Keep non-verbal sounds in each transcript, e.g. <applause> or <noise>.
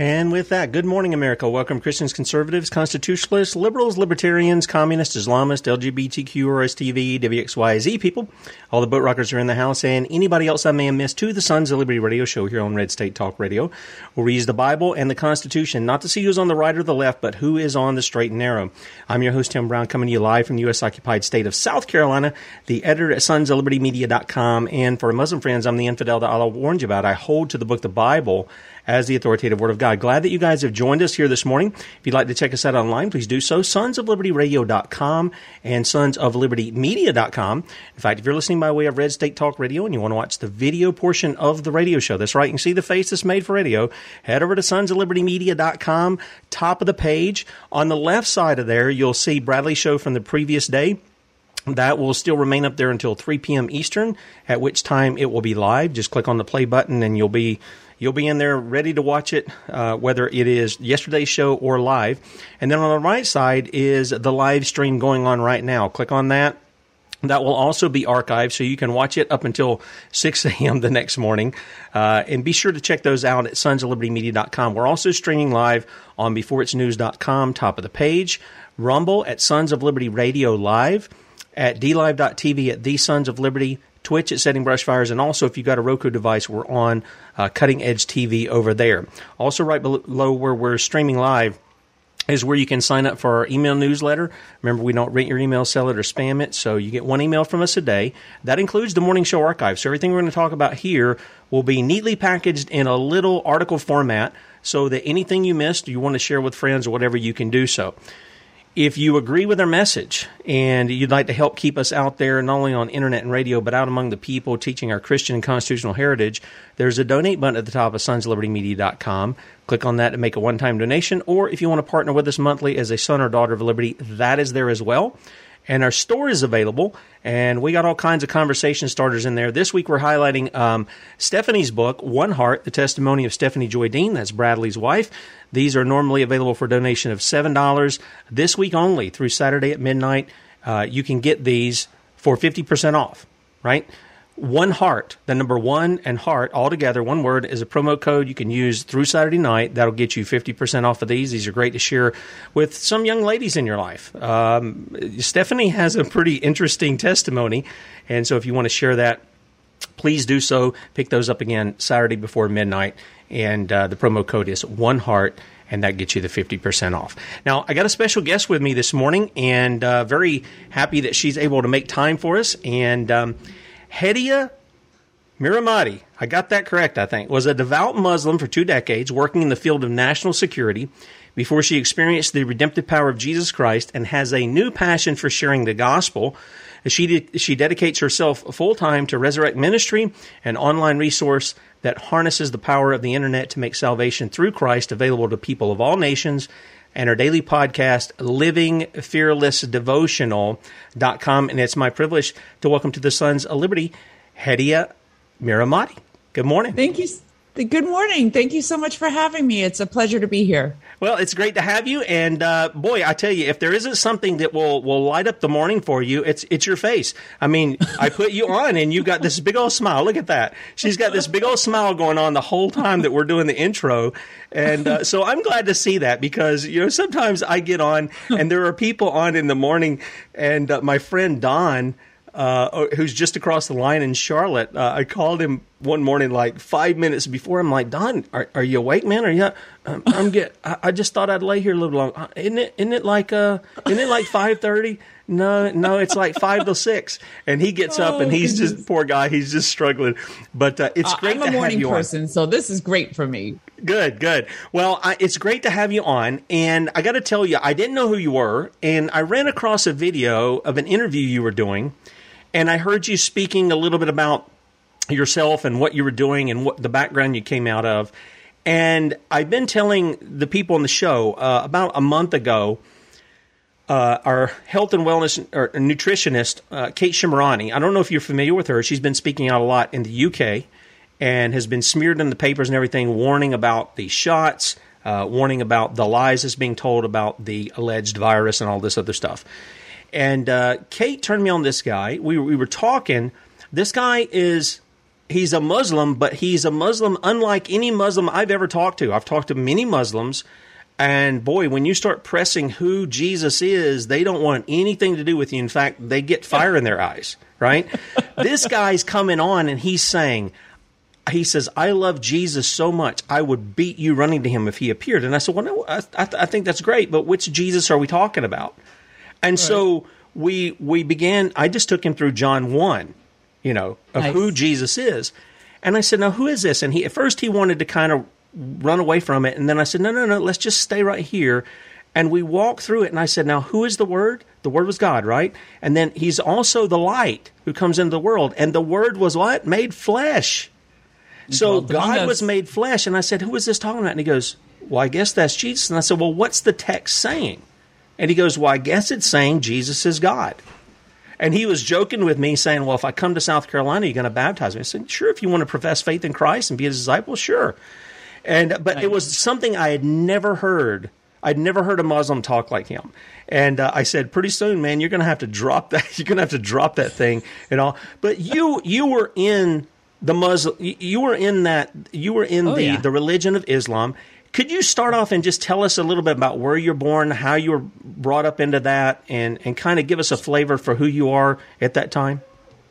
And with that, good morning, America. Welcome, Christians, conservatives, constitutionalists, liberals, libertarians, communists, Islamists, LGBTQ, RSTV, WXYZ people. All the boat rockers are in the house, and anybody else I may have missed to the Sons of Liberty radio show here on Red State Talk Radio, where we use the Bible and the Constitution not to see who's on the right or the left, but who is on the straight and narrow. I'm your host, Tim Brown, coming to you live from the U.S. occupied state of South Carolina, the editor at sons of liberty media.com. And for Muslim friends, I'm the infidel that Allah warned you about. I hold to the book, the Bible, as the authoritative word of God. Glad that you guys have joined us here this morning. If you'd like to check us out online, please do so. Sons of Liberty Radio.com and Sons of Liberty Media.com. In fact, if you're listening by way of Red State Talk Radio and you want to watch the video portion of the radio show, that's right, you can see the face that's made for radio. Head over to Sons of Liberty Media.com, top of the page. On the left side of there, you'll see Bradley's show from the previous day. That will still remain up there until 3 p.m. Eastern, at which time it will be live. Just click on the play button and you'll be you'll be in there ready to watch it, uh, whether it is yesterday's show or live. And then on the right side is the live stream going on right now. Click on that. That will also be archived, so you can watch it up until 6 <laughs> a.m. the next morning. Uh, and be sure to check those out at sonsoflibertymedia.com. We're also streaming live on beforeitsnews.com, top of the page, Rumble at Sons of Liberty Radio Live, at dlive.tv at the Sons of Liberty, Twitch at Setting Brush Fires, and also if you've got a Roku device, we're on uh, Cutting Edge TV over there. Also, right below where we're streaming live is where you can sign up for our email newsletter. Remember, we don't rent your email, sell it, or spam it, so you get one email from us a day. That includes the morning show archive. So everything we're going to talk about here will be neatly packaged in a little article format so that anything you missed, you want to share with friends or whatever, you can do so. If you agree with our message and you'd like to help keep us out there, not only on internet and radio, but out among the people teaching our Christian and constitutional heritage, there's a donate button at the top of sonslibertymedia.com. Click on that to make a one time donation, or if you want to partner with us monthly as a son or daughter of liberty, that is there as well. And our store is available, and we got all kinds of conversation starters in there. This week we're highlighting um, Stephanie's book, One Heart, the testimony of Stephanie Joy Dean. That's Bradley's wife. These are normally available for donation of $7. This week only, through Saturday at midnight, uh, you can get these for 50% off, right? One Heart, the number one and Heart all together, one word, is a promo code you can use through Saturday night. That'll get you 50% off of these. These are great to share with some young ladies in your life. Um, Stephanie has a pretty interesting testimony. And so if you want to share that, please do so. Pick those up again Saturday before midnight. And uh, the promo code is One Heart and that gets you the 50% off. Now, I got a special guest with me this morning, and uh, very happy that she's able to make time for us. And um, Hedieh Mirahmadi, I got that correct, I think, was a devout Muslim for two decades, working in the field of national security before she experienced the redemptive power of Jesus Christ and has a new passion for sharing the gospel. She, de- she dedicates herself full time to Resurrect Ministry, an online resource that harnesses the power of the internet to make salvation through Christ available to people of all nations and our daily podcast, livingfearlessdevotional.com. And it's my privilege to welcome to the Sons of Liberty, Hedieh Mirahmadi. Good morning. Thank you. Good morning. Thank you so much for having me. It's a pleasure to be here. Well, it's great to have you. And uh, boy, I tell you, if there isn't something that will will light up the morning for you, it's it's your face. I mean, I put you on, and you got this big old smile. Look at that. She's got this big old smile going on the whole time that we're doing the intro. And uh, so I'm glad to see that because you know sometimes I get on, and there are people on in the morning, and uh, my friend Don uh, who's just across the line in Charlotte. Uh, I called him one morning, like five minutes before. I'm like, Don, are, are you awake, man? Are you? Um, I'm get. I, I, just thought I'd lay here a little long. Uh, isn't it? Isn't it like uh? Isn't it like <laughs> five thirty? No, no, it's like five to six, and he gets up and he's just poor guy. He's just struggling, but uh, it's great. I'm a morning person, on. so this is great for me. Good, good. Well, I, it's great to have you on, and I got to tell you, I didn't know who you were, and I ran across a video of an interview you were doing and I heard you speaking a little bit about yourself and what you were doing and what the background you came out of. And I've been telling the people on the show uh, about a month ago. Uh, our health and wellness or nutritionist, uh, Kate Shemirani. I don't know if you're familiar with her. She's been speaking out a lot in the UK and has been smeared in the papers and everything, warning about the shots, uh, warning about the lies that's being told about the alleged virus and all this other stuff. And uh, Kate turned me on this guy. We, we were talking. This guy is he's a Muslim, but he's a Muslim unlike any Muslim I've ever talked to. I've talked to many Muslims, and boy, when you start pressing who Jesus is, they don't want anything to do with you. In fact, they get fire in their eyes, right? <laughs> this guy's coming on and he's saying, he says, I love Jesus so much, I would beat you running to him if he appeared. And I said, Well, no, I, I, I think that's great, but which Jesus are we talking about? And right. so we we began. I just took him through John one, you know, of nice. who Jesus is, and I said, "Now who is this?" And he at first he wanted to kind of run away from it, and then I said, "No, no, no, let's just stay right here." And we walked through it, and I said, "Now who is the Word? The Word was God, right? And then He's also the light who comes into the world, and the Word was what made flesh." So God was made flesh, and I said, "Who is this talking about?" And he goes, "Well, I guess that's Jesus." And I said, "Well, what's the text saying?" And he goes, Well, I guess it's saying Jesus is God. And he was joking with me, saying, Well, if I come to South Carolina, you're going to baptize me. I said, Sure, if you want to profess faith in Christ and be a disciple, sure. And but it was something I had never heard. I'd never heard a Muslim talk like him. And uh, I said, pretty soon, man, you're going to have to drop that. <laughs> You're going to have to drop that thing and all. But you you were in the Muslim. You were in that. You were in oh, the yeah. the religion of Islam, could you start off and just tell us a little bit about where you're born, how you were brought up into that, and, and kind of give us a flavor for who you are at that time?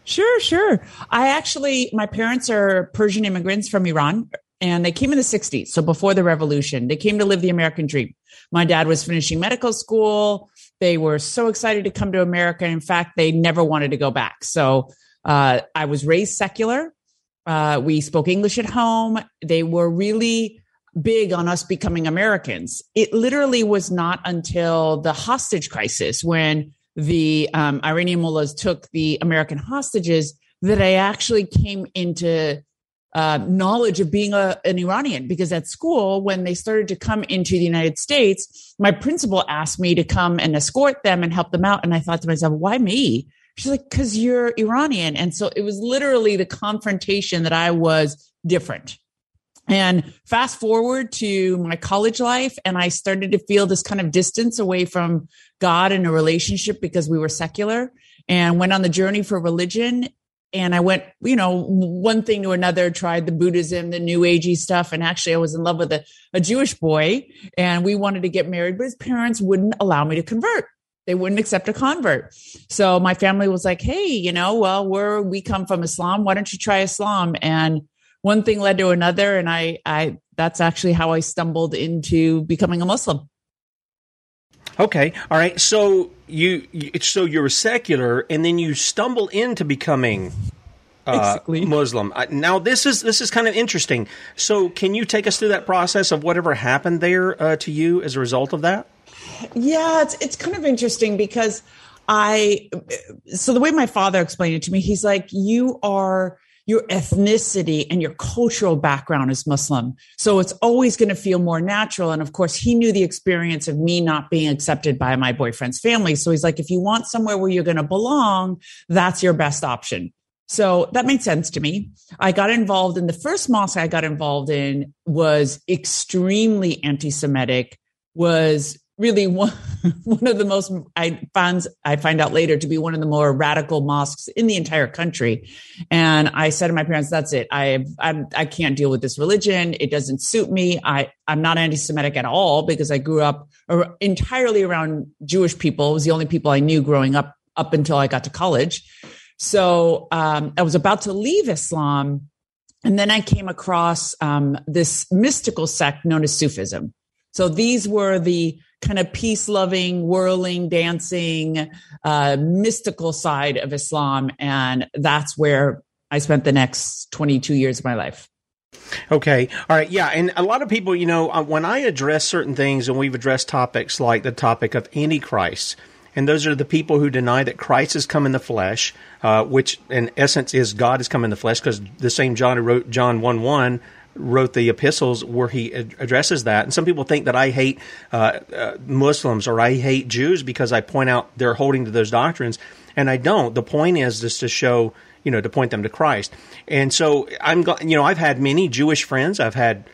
Sure, sure. I actually, my parents are Persian immigrants from Iran, and they came in the 60s. So before the revolution, they came to live the American dream. My dad was finishing medical school. They were so excited to come to America. In fact, they never wanted to go back. So uh, I was raised secular. Uh, we spoke English at home. They were really big on us becoming Americans. It literally was not until the hostage crisis when the um, Iranian mullahs took the American hostages that I actually came into uh, knowledge of being a, an Iranian because at school, when they started to come into the United States, my principal asked me to come and escort them and help them out. And I thought to myself, why me? She's like, because you're Iranian. And so it was literally the confrontation that I was different. And fast forward to my college life, and I started to feel this kind of distance away from God in a relationship because we were secular. and went on the journey for religion. And I went, you know, one thing to another, tried the Buddhism, the New Agey stuff. And actually, I was in love with a, a Jewish boy and we wanted to get married, but his parents wouldn't allow me to convert they wouldn't accept a convert. So my family was like, "Hey, you know, well, we're we come from Islam. Why don't you try Islam?" And one thing led to another, and I, I that's actually how I stumbled into becoming a Muslim. Okay, all right. So you, so you're a secular, and then you stumble into becoming uh, Muslim. Now this is this is kind of interesting. So can you take us through that process of whatever happened there uh, to you as a result of that? Yeah, it's it's kind of interesting because I so the way my father explained it to me, he's like, you are your ethnicity and your cultural background is Muslim. So it's always going to feel more natural. And of course, he knew the experience of me not being accepted by my boyfriend's family. So he's like, if you want somewhere where you're going to belong, that's your best option. So that made sense to me. I got involved in the first mosque I got involved in was extremely anti Semitic, was really one, <laughs> one of the most I find I find out later to be one of the more radical mosques in the entire country. And I said to my parents, "That's it. I I'm, I can't deal with this religion. It doesn't suit me. I I'm not anti-Semitic at all because I grew up entirely around Jewish people. It was the only people I knew growing up up until I got to college. So um, I was about to leave Islam." And then I came across um, this mystical sect known as Sufism. So these were the kind of peace loving, whirling, dancing, uh, mystical side of Islam. And that's where I spent the next 22 years of my life. Okay. All right. Yeah. And a lot of people, you know, uh, when I address certain things and we've addressed topics like the topic of Antichrist, and those are the people who deny that Christ has come in the flesh, uh, which in essence is God has come in the flesh, because the same John who wrote John 1 1 wrote the epistles where he addresses that. And some people think that I hate uh, uh, Muslims or I hate Jews because I point out they're holding to those doctrines, and I don't. The point is just to show, you know, to point them to Christ. And so I'm, you know, I've had many Jewish friends. I've had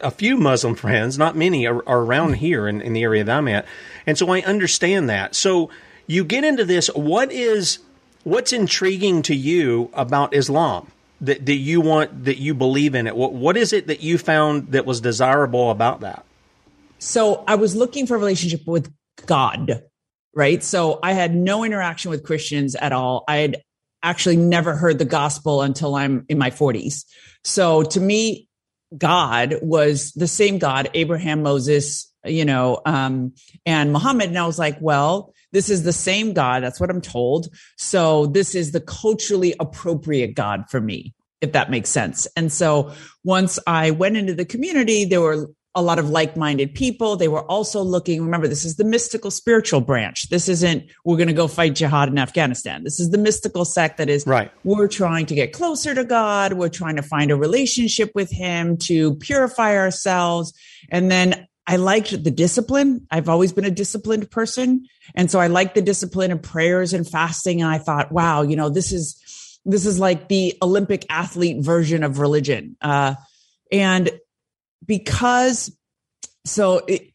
a few Muslim friends, not many, are, are around here in, in the area that I'm at, and so I understand that. So you get into this. What is what's intriguing to you about Islam? That, that you want that you believe in it? What what is it that you found that was desirable about that? So I was looking for a relationship with God, right? So I had no interaction with Christians at all. I had actually never heard the gospel until I'm in my 40s. So to me, God was the same God, Abraham, Moses, you know, um, and Muhammad. And I was like, well, this is the same God. That's what I'm told. So this is the culturally appropriate God for me, if that makes sense. And so once I went into the community, there were a lot of like-minded people. They were also looking, remember, this is the mystical spiritual branch. This isn't, we're going to go fight jihad in Afghanistan. This is the mystical sect that is, right. we're trying to get closer to God. We're trying to find a relationship with him to purify ourselves. And then I liked the discipline. I've always been a disciplined person. And so I liked the discipline of prayers and fasting. And I thought, wow, you know, this is, this is like the Olympic athlete version of religion. Uh, and because, so it,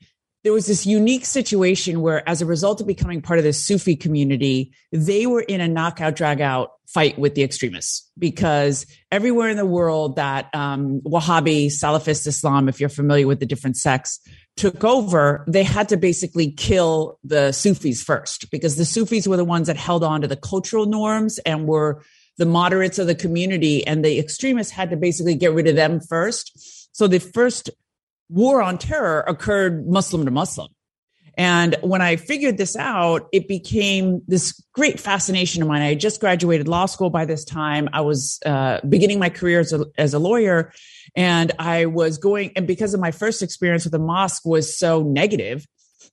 there was this unique situation where, as a result of becoming part of this Sufi community, they were in a knockout, drag out fight with the extremists because everywhere in the world that um, Wahhabi, Salafist Islam, if you're familiar with the different sects, took over, they had to basically kill the Sufis first because the Sufis were the ones that held on to the cultural norms and were the moderates of the community, and the extremists had to basically get rid of them first. So the first war on terror occurred Muslim to Muslim. And when I figured this out, it became this great fascination of mine. I just graduated law school by this time. I was uh, beginning my career as a, as a lawyer, and I was going. And because of my first experience with the mosque was so negative,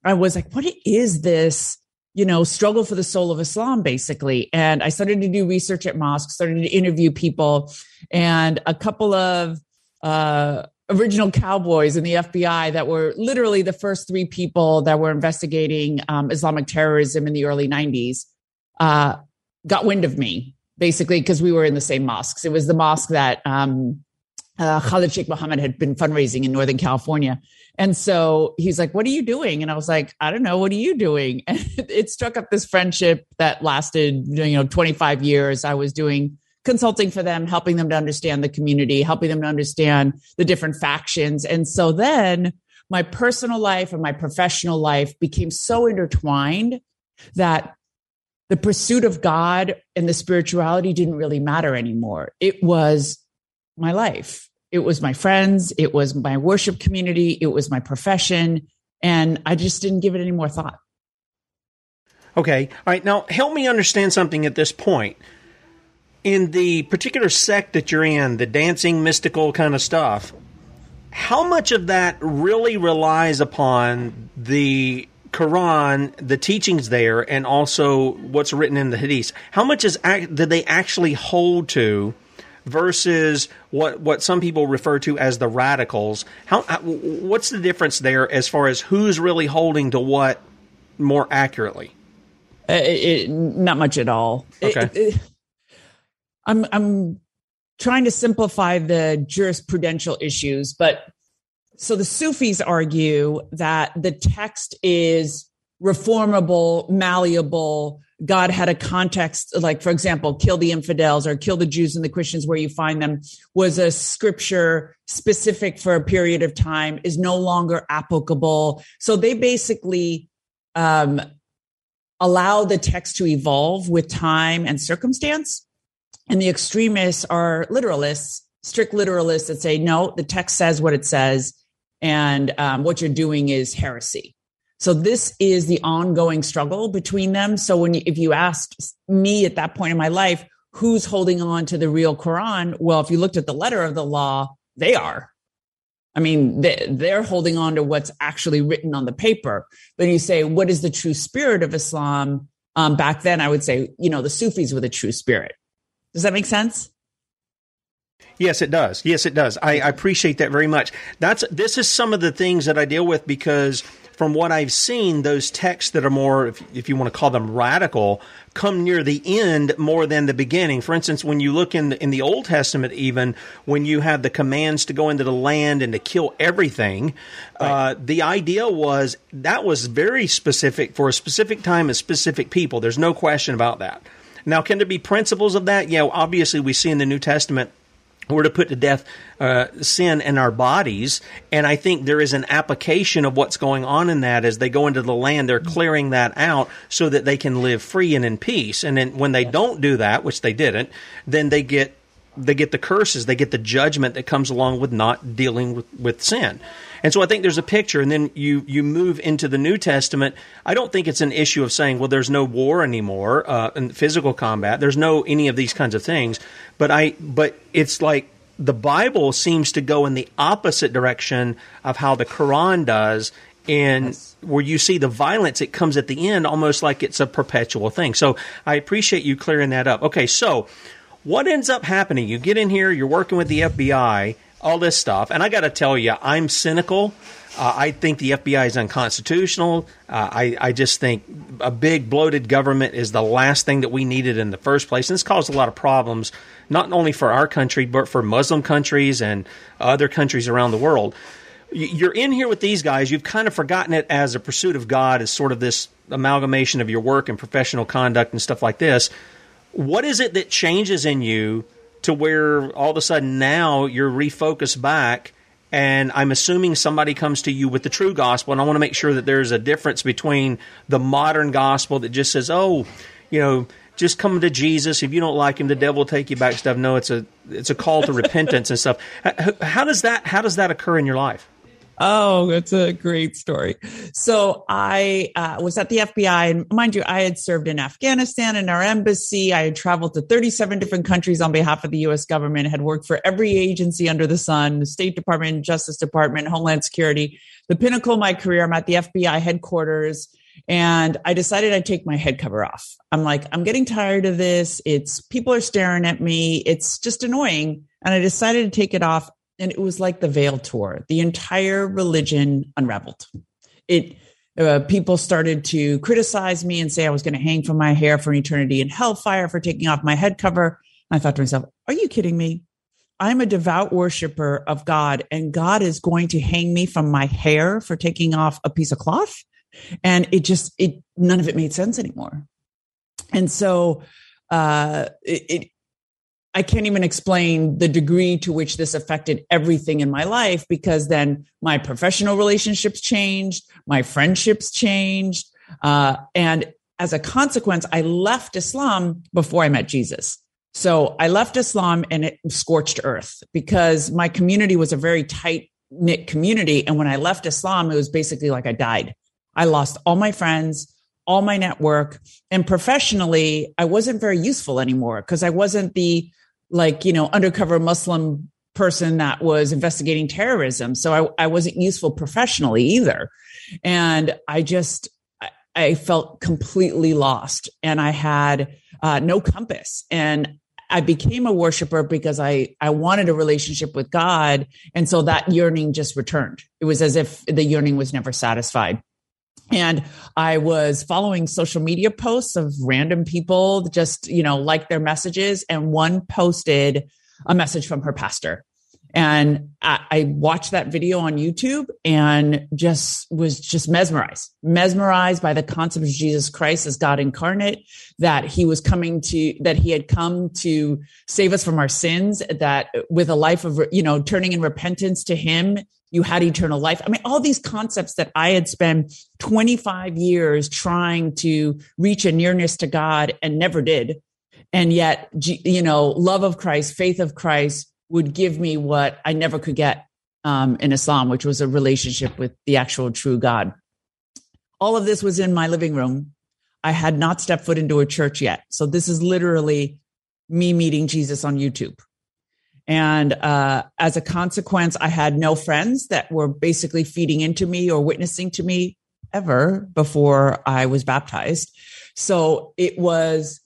I was like, "What is this?" You know, struggle for the soul of Islam, basically. And I started to do research at mosques, started to interview people, and a couple of uh, original cowboys in the FBI that were literally the first three people that were investigating um, Islamic terrorism in the early 90s, uh, got wind of me basically because we were in the same mosques. It was the mosque that um, uh, Khalid Sheikh Mohammed had been fundraising in Northern California. And so he's like, What are you doing? And I was like, I don't know. What are you doing? <laughs> And it struck up this friendship that lasted, you know, 25 years. I was doing consulting for them, helping them to understand the community, helping them to understand the different factions. And so then my personal life and my professional life became so intertwined that the pursuit of God and the spirituality didn't really matter anymore. It was my life. It was my friends. It was my worship community. It was my profession. And I just didn't give it any more thought. Okay. All right. Now, help me understand something at this point. In the particular sect that you're in, the dancing, mystical kind of stuff, how much of that really relies upon the Quran, the teachings there, and also what's written in the Hadith? How much is did they actually hold to versus what what some people refer to as the radicals. How, what's the difference there as far as who's really holding to what more accurately? Uh, it, not much at all. Okay. It, I'm I'm trying to simplify the jurisprudential issues, but so the Sufis argue that the text is reformable, malleable, God had a context, like, for example, kill the infidels or kill the Jews and the Christians where you find them, was a scripture specific for a period of time, is no longer applicable. So they basically um, allow the text to evolve with time and circumstance. And the extremists are literalists, strict literalists that say, no, the text says what it says. And um, what you're doing is heresy. So this is the ongoing struggle between them. So when you, if you asked me at that point in my life, who's holding on to the real Quran? Well, if you looked at the letter of the law, they are. I mean, they, are holding on to what's actually written on the paper. But you say, what is the true spirit of Islam? Um, back then, I would say, you know, the Sufis were the true spirit. Does that make sense? Yes, it does. Yes, it does. I, I appreciate that very much. That's this is some of the things that I deal with because from what I've seen, those texts that are more, if, if, you want to call them radical, come near the end more than the beginning. For instance, when you look in the, in the Old Testament, even when you have the commands to go into the land and to kill everything, right. uh, the idea was that was very specific for a specific time and specific people. There's no question about that. Now, can there be principles of that? Yeah, obviously, we see in the New Testament we're to put to death uh, sin in our bodies. And I think there is an application of what's going on in that as they go into the land, they're clearing that out so that they can live free and in peace. And then when they don't do that, which they didn't, then they get they get the curses, they get the judgment that comes along with not dealing with, with sin. And so I think there's a picture, and then you you move into the New Testament. I don't think it's an issue of saying, well, there's no war anymore uh, in physical combat. There's no any of these kinds of things. But I but it's like the Bible seems to go in the opposite direction of how the Quran does. and yes. where you see the violence, it comes at the end almost like it's a perpetual thing. So I appreciate you clearing that up. Okay, so what ends up happening? You get in here, you're working with the FBI, all this stuff. And I got to tell you, I'm cynical. Uh, I think the FBI is unconstitutional. Uh, I, I just think a big bloated government is the last thing that we needed in the first place. And this caused a lot of problems, not only for our country, but for Muslim countries and other countries around the world. You're in here with these guys. You've kind of forgotten it as a pursuit of God, as sort of this amalgamation of your work and professional conduct and stuff like this. What is it that changes in you to where all of a sudden now you're refocused back and I'm assuming somebody comes to you with the true gospel, and I want to make sure that there's a difference between the modern gospel that just says, "Oh, you know, just come to Jesus. If you don't like him, the devil will take you back." Stuff. No, it's a it's a call to <laughs> repentance and stuff. How does that how does that occur in your life? Oh, that's a great story. So I uh, was at the FBI, and mind you, I had served in Afghanistan in our embassy. I had traveled to 37 different countries on behalf of the U.S. government, had worked for every agency under the sun, the State Department, Justice Department, Homeland Security. The pinnacle of my career, I'm at the FBI headquarters. And I decided I'd take my head cover off. I'm like, I'm getting tired of this. It's people are staring at me. It's just annoying. And I decided to take it off and it was like the veil tour. The entire religion unraveled. It uh, people started to criticize me and say I was going to hang from my hair for an eternity in hellfire for taking off my head cover. And I thought to myself, "Are you kidding me? I'm a devout worshiper of God and God is going to hang me from my hair for taking off a piece of cloth. And it just, it, none of it made sense anymore. And so, uh, it, it I can't even explain the degree to which this affected everything in my life because then my professional relationships changed, my friendships changed. Uh, and as a consequence, I left Islam before I met Jesus. So I left Islam and it scorched earth because my community was a very tight knit community. And when I left Islam, it was basically like I died. I lost all my friends, all my network, and professionally, I wasn't very useful anymore because I wasn't the like, you know, undercover Muslim person that was investigating terrorism. So I, I wasn't useful professionally either. And I just, I felt completely lost and I had uh, no compass. And I became a worshiper because I, I wanted a relationship with God. And so that yearning just returned. It was as if the yearning was never satisfied. And I was following social media posts of random people just, you know, like their messages. And one posted a message from her pastor. And I, I, watched that video on YouTube and just was just mesmerized, mesmerized by the concept of Jesus Christ as God incarnate, that he was coming to, that he had come to save us from our sins, that with a life of, you know, turning in repentance to him, you had eternal life. I mean, all these concepts that I had spent 25 years trying to reach a nearness to God and never did. And yet, you know, love of Christ, faith of Christ would give me what I never could get um, in Islam, which was a relationship with the actual true God. All of this was in my living room. I had not stepped foot into a church yet. So this is literally me meeting Jesus on YouTube. And uh, as a consequence, I had no friends that were basically feeding into me or witnessing to me ever before I was baptized. So it was,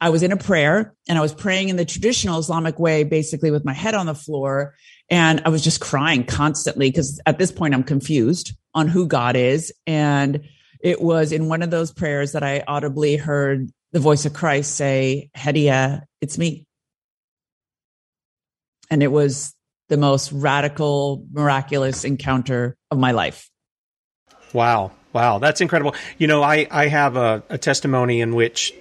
I was in a prayer and I was praying in the traditional Islamic way, basically with my head on the floor. And I was just crying constantly because at this point I'm confused on who God is. And it was in one of those prayers that I audibly heard the voice of Christ say, Hedieh, it's me and it was the most radical, miraculous encounter of my life. Wow. Wow. That's incredible. You know, I, I have a, a testimony in which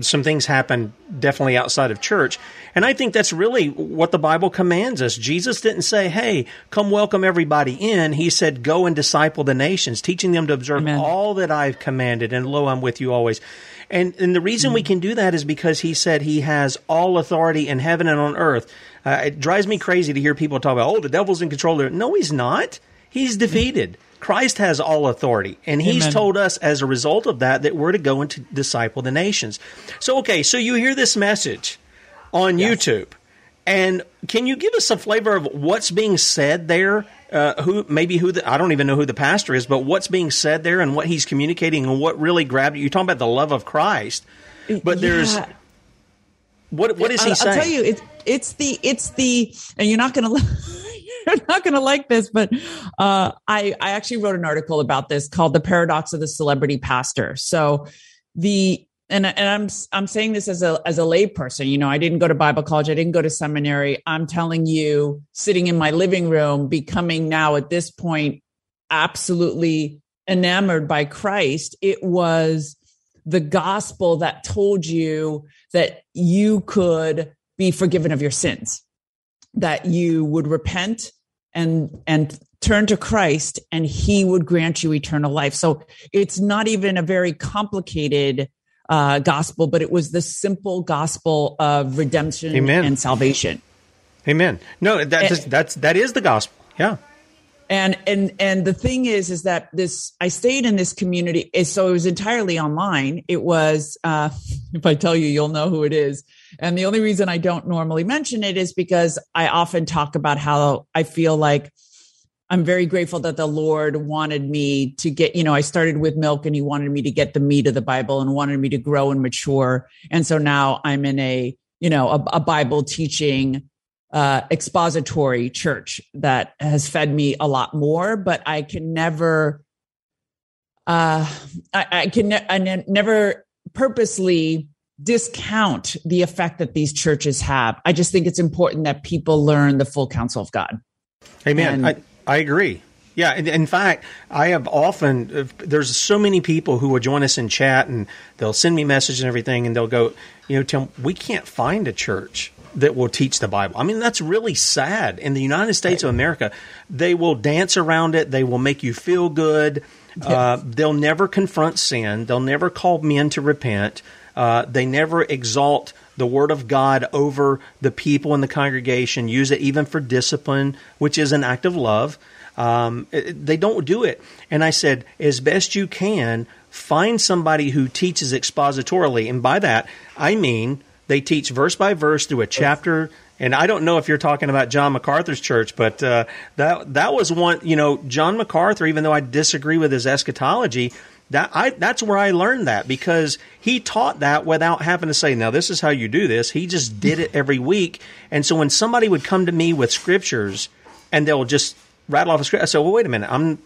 some things happen definitely outside of church. And I think that's really what the Bible commands us. Jesus didn't say, Hey, come welcome everybody in. He said, Go and disciple the nations, teaching them to observe Amen. all that I've commanded. And lo, I'm with you always. And, and the reason mm-hmm. we can do that is because he said he has all authority in heaven and on earth. Uh, it drives me crazy to hear people talk about, oh, the devil's in control. There. No, he's not. He's defeated. Christ has all authority, and He's Amen. told us as a result of that that we're to go and to disciple the nations. So, okay, so you hear this message on yes. YouTube, and can you give us a flavor of what's being said there? Uh, who maybe who the, I don't even know who the pastor is, but what's being said there and what he's communicating and what really grabbed you? You're talking about the love of Christ, but yeah. there's what what is he I'll, saying? I'll tell you, it's it's the it's the and you're not going <laughs> to you're not going to like this, but uh, I I actually wrote an article about this called "The Paradox of the Celebrity Pastor." So the and and I'm I'm saying this as a as a layperson. You know, I didn't go to Bible college, I didn't go to seminary. I'm telling you, sitting in my living room, becoming now at this point absolutely enamored by Christ. It was the gospel that told you that you could be forgiven of your sins, that you would repent and and turn to Christ and he would grant you eternal life. So it's not even a very complicated uh, gospel, but it was the simple gospel of redemption Amen. and salvation. Amen. No, that and, that's that is the gospel. Yeah. And and and the thing is, is that this I stayed in this community. So it was entirely online. It was, uh, <laughs> if I tell you, you'll know who it is. And the only reason I don't normally mention it is because I often talk about how I feel like I'm very grateful that the Lord wanted me to get, you know, I started with milk and he wanted me to get the meat of the Bible and wanted me to grow and mature. And so now I'm in a, you know, a, a Bible teaching, uh, expository church that has fed me a lot more, but I can never, uh, I, I can ne- I ne- never purposely discount the effect that these churches have. I just think it's important that people learn the full counsel of God. Amen. And, I, I agree. Yeah, in fact, I have often there's so many people who will join us in chat and they'll send me messages and everything, and they'll go, you know, Tim, we can't find a church that will teach the Bible. I mean, that's really sad. In the United States right. of America, they will dance around it. They will make you feel good. Yes. Uh, they'll never confront sin. They'll never call men to repent. Uh, they never exalt the word of God over the people in the congregation. Use it even for discipline, which is an act of love. Um, they don't do it. And I said, as best you can, find somebody who teaches expositorily. And by that, I mean they teach verse by verse through a chapter. And I don't know if you're talking about John MacArthur's church, but uh, that that was one. You know, John MacArthur. Even though I disagree with his eschatology, that I that's where I learned that because he taught that without having to say, "Now this is how you do this." He just did it every week. And so when somebody would come to me with scriptures, and they'll just rattle off a script. I said, well, wait a minute. I'm,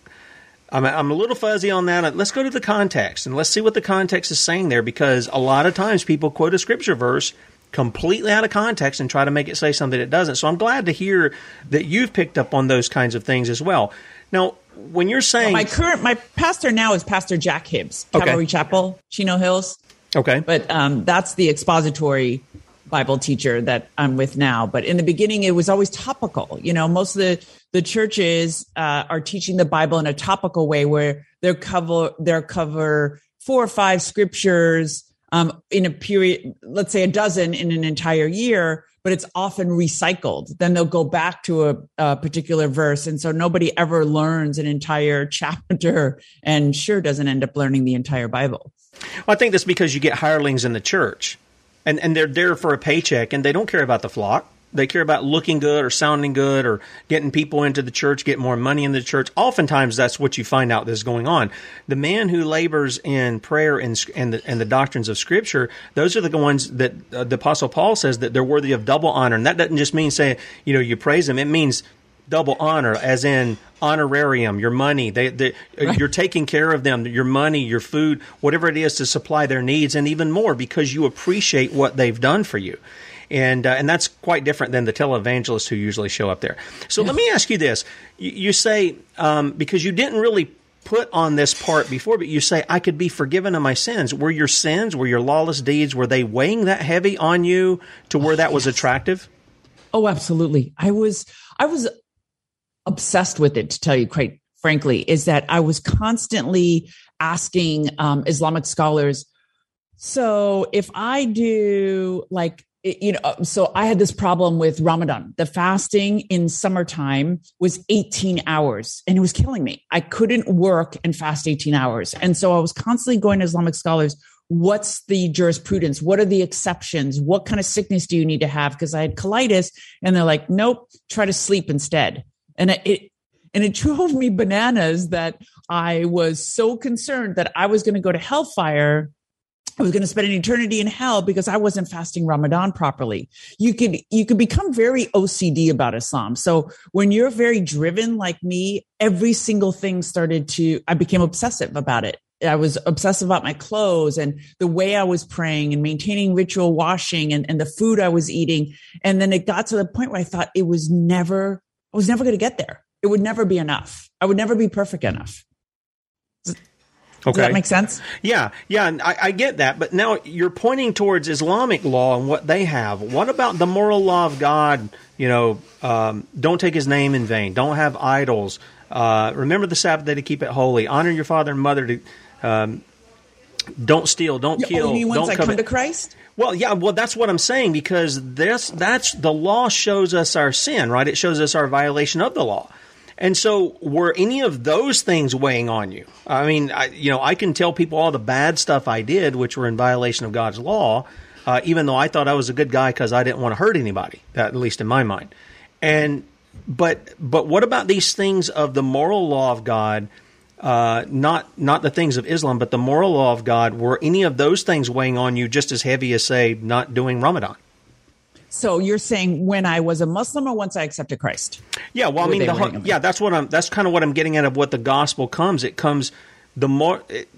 I'm, I'm a little fuzzy on that. Let's go to the context and let's see what the context is saying there because a lot of times people quote a scripture verse completely out of context and try to make it say something it doesn't. So I'm glad to hear that you've picked up on those kinds of things as well. Now, when you're saying well, my current my pastor now is Pastor Jack Hibbs, Calvary okay. Chapel, Chino Hills. Okay, but um, that's the expository Bible teacher that I'm with now. But in the beginning, it was always topical. You know, most of the the churches uh, are teaching the Bible in a topical way, where they're cover they're cover four or five scriptures um, in a period, let's say a dozen in an entire year. But it's often recycled. Then they'll go back to a, a particular verse, and so nobody ever learns an entire <laughs> chapter, and sure doesn't end up learning the entire Bible. Well, I think that's because you get hirelings in the church and and they're there for a paycheck and they don't care about the flock. They care about looking good or sounding good or getting people into the church, get more money in the church. Oftentimes, that's what you find out that's going on. The man who labors in prayer and and the, and the doctrines of Scripture, those are the ones that uh, the Apostle Paul says that they're worthy of double honor. And that doesn't just mean saying you know you praise them. It means double honor, as in honorarium, your money. They, they right. you're taking care of them, your money, your food, whatever it is to supply their needs, and even more because you appreciate what they've done for you. And uh, and that's quite different than the televangelists who usually show up there. So let me ask you this: you, you say um, because you didn't really put on this part before, but you say, I could be forgiven of my sins. Were your sins, were your lawless deeds, were they weighing that heavy on you to where that was attractive? Oh, absolutely. I was, I was obsessed with it, to tell you quite frankly, is that I was constantly asking um, Islamic scholars. So if I do like, you know, uh, so I had this problem with Ramadan. The fasting in summertime was 18 hours and it was killing me. I couldn't work and fast 18 hours. And so I was constantly going to Islamic scholars what's the jurisprudence? What are the exceptions? What kind of sickness do you need to have? Because I had colitis and they're like, nope, try to sleep instead. And it, and it <laughs> drove me bananas that I was so concerned that I was going to go to hellfire. I was going to spend an eternity in hell because I wasn't fasting Ramadan properly. You could you could become very OCD about Islam. So when you're very driven like me, every single thing started to I became obsessive about it. I was obsessed about my clothes and the way I was praying and maintaining ritual washing and, and the food I was eating. And then it got to the point where I thought it was never I was never going to get there. It would never be enough. I would never be perfect enough. Does, okay. Does that make sense? Yeah, yeah, I, I, get that. But now you're pointing towards Islamic law and what they have. What about the moral law of God? You know, um, don't take His name in vain. Don't have idols. Uh, remember the Sabbath day to keep it holy. Honor your father and mother. To um, don't steal. Don't kill. Oh, you once don't come to Christ? Well, yeah, well, that's what I'm saying because this, that's the law shows us our sin, right? It shows us our violation of the law. And so, were any of those things weighing on you? I mean, I, you know, I can tell people all the bad stuff I did, which were in violation of God's law, uh, even though I thought I was a good guy because I didn't want to hurt anybody, at least in my mind. And but but what about these things of the moral law of God? uh, not not the things of Islam, but the moral law of God, were any of those things weighing on you just as heavy as say not doing Ramadan? So you're saying when I was a Muslim or once I accepted Christ? Yeah, well, I mean, the, yeah, that's what I'm. That's kind of what I'm getting at of what the gospel comes. It comes the more it,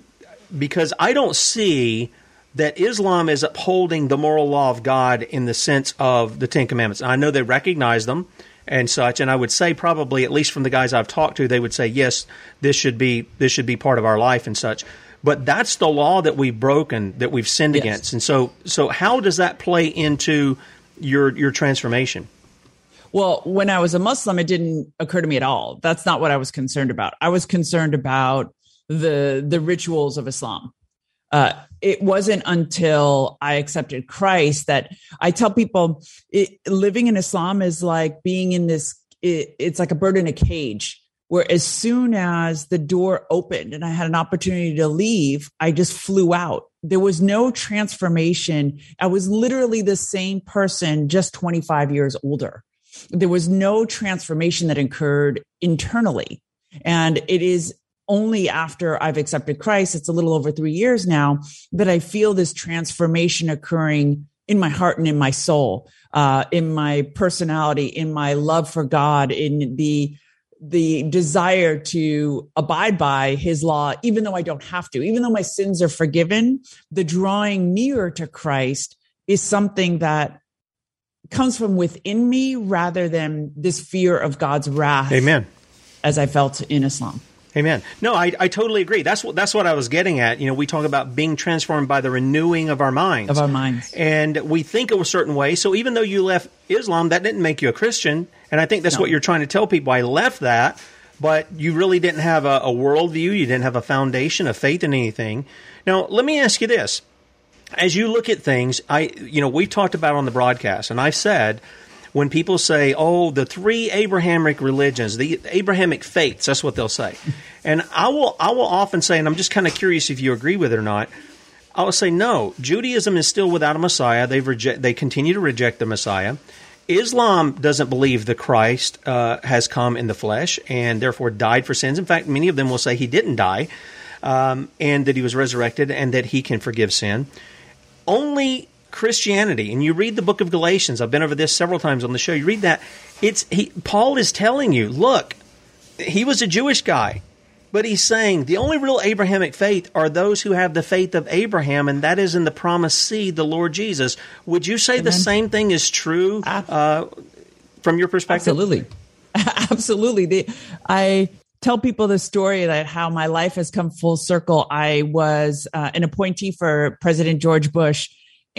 because I don't see that Islam is upholding the moral law of God in the sense of the Ten Commandments. I know they recognize them and such, and I would say probably at least from the guys I've talked to, they would say yes, this should be this should be part of our life and such. But that's the law that we've broken, that we've sinned Yes. against, and so so how does that play into your your transformation? Well, when I was a Muslim, it didn't occur to me at all. That's not what I was concerned about. I was concerned about the the rituals of Islam. Uh, it wasn't until I accepted Christ that I tell people it, living in Islam is like being in this. It, it's like a bird in a cage, where as soon as the door opened and I had an opportunity to leave, I just flew out. There was no transformation. I was literally the same person, just 25 years older there was no transformation that occurred internally. And it is only after I've accepted Christ, it's a little over three years now, that I feel this transformation occurring in my heart and in my soul, uh, in my personality, in my love for God, in the the desire to abide by his law, even though I don't have to, even though my sins are forgiven, the drawing nearer to Christ is something that comes from within me rather than this fear of God's wrath. Amen. As I felt in Islam. Amen. No, I, I totally agree. That's what that's what I was getting at. You know, we talk about being transformed by the renewing of our minds. Of our minds. And we think a certain way. So even though you left Islam, that didn't make you a Christian. And I think that's No. what you're trying to tell people. I left that, but you really didn't have a, a worldview. You didn't have a foundation of faith in anything. Now, let me ask you this. As you look at things, I you know, we've talked about on the broadcast, and I've said when people say, "Oh, the three Abrahamic religions, the Abrahamic faiths," that's what they'll say. <laughs> And I will I will often say, and I'm just kind of curious if you agree with it or not. I will say no. Judaism is still without a Messiah. They've reject, they continue to reject the Messiah. Islam doesn't believe the Christ uh, has come in the flesh and therefore died for sins. In fact, many of them will say he didn't die, um, and that he was resurrected, and that he can forgive sin. Only Christianity, and you read the book of Galatians. I've been over this several times on the show. You read that. It's he, Paul is telling you, look, he was a Jewish guy. But he's saying the only real Abrahamic faith are those who have the faith of Abraham, and that is in the promised seed, the Lord Jesus. Would you say the same thing is true uh, from your perspective? Absolutely. <laughs> Absolutely. The, I tell people the story that how my life has come full circle. I was uh, an appointee for President George Bush.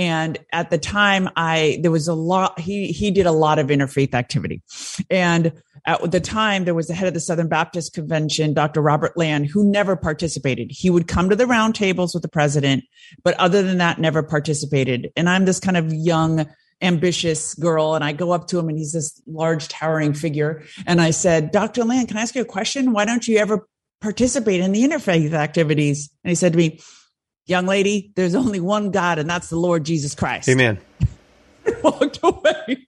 And at the time, I there was a lot. He he did a lot of interfaith activity, and at the time there was the head of the Southern Baptist Convention, Dr. Robert Land, who never participated. He would come to the roundtables with the president, but other than that, never participated. And I'm this kind of young, ambitious girl, and I go up to him, and he's this large, towering figure. And I said, Dr. Land, can I ask you a question? Why don't you ever participate in the interfaith activities? And he said to me, Young lady, there's only one God, and that's the Lord Jesus Christ. Amen. <laughs> walked away.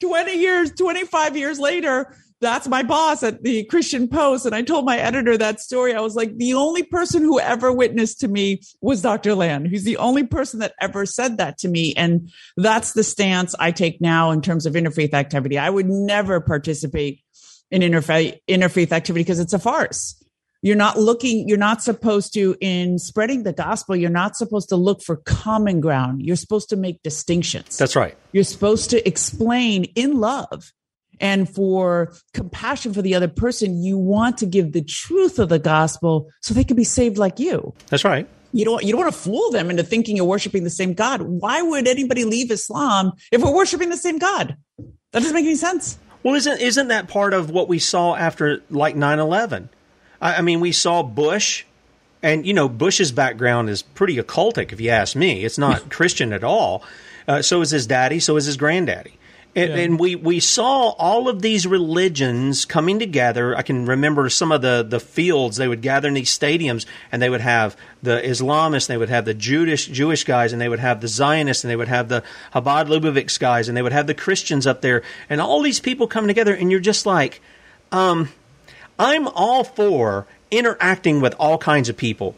20 years, 25 years later, that's my boss at the Christian Post. And I told my editor that story. I was like, the only person who ever witnessed to me was Dr. Land. He's the only person that ever said that to me. And that's the stance I take now in terms of interfaith activity. I would never participate in interfaith, interfaith activity because it's a farce. You're not looking, you're not supposed to, in spreading the gospel, you're not supposed to look for common ground. You're supposed to make distinctions. That's right. You're supposed to explain in love and for compassion for the other person. You want to give the truth of the gospel so they can be saved like you. That's right. You don't, you don't want to fool them into thinking you're worshiping the same God. Why would anybody leave Islam if we're worshiping the same God? That doesn't make any sense. Well, isn't isn't that part of what we saw after like 9-11? I, I mean, we saw Bush, and you know, Bush's background is pretty occultic, if you ask me. It's not <laughs> Christian at all. Uh, so is his daddy. So is his granddaddy. And, and we, we saw all of these religions coming together. I can remember some of the, the fields. They would gather in these stadiums, and they would have the Islamists, they would have the Jewish Jewish guys, and they would have the Zionists, and they would have the Chabad Lubavitch guys, and they would have the Christians up there, and all these people coming together. And you're just like, um, I'm all for interacting with all kinds of people.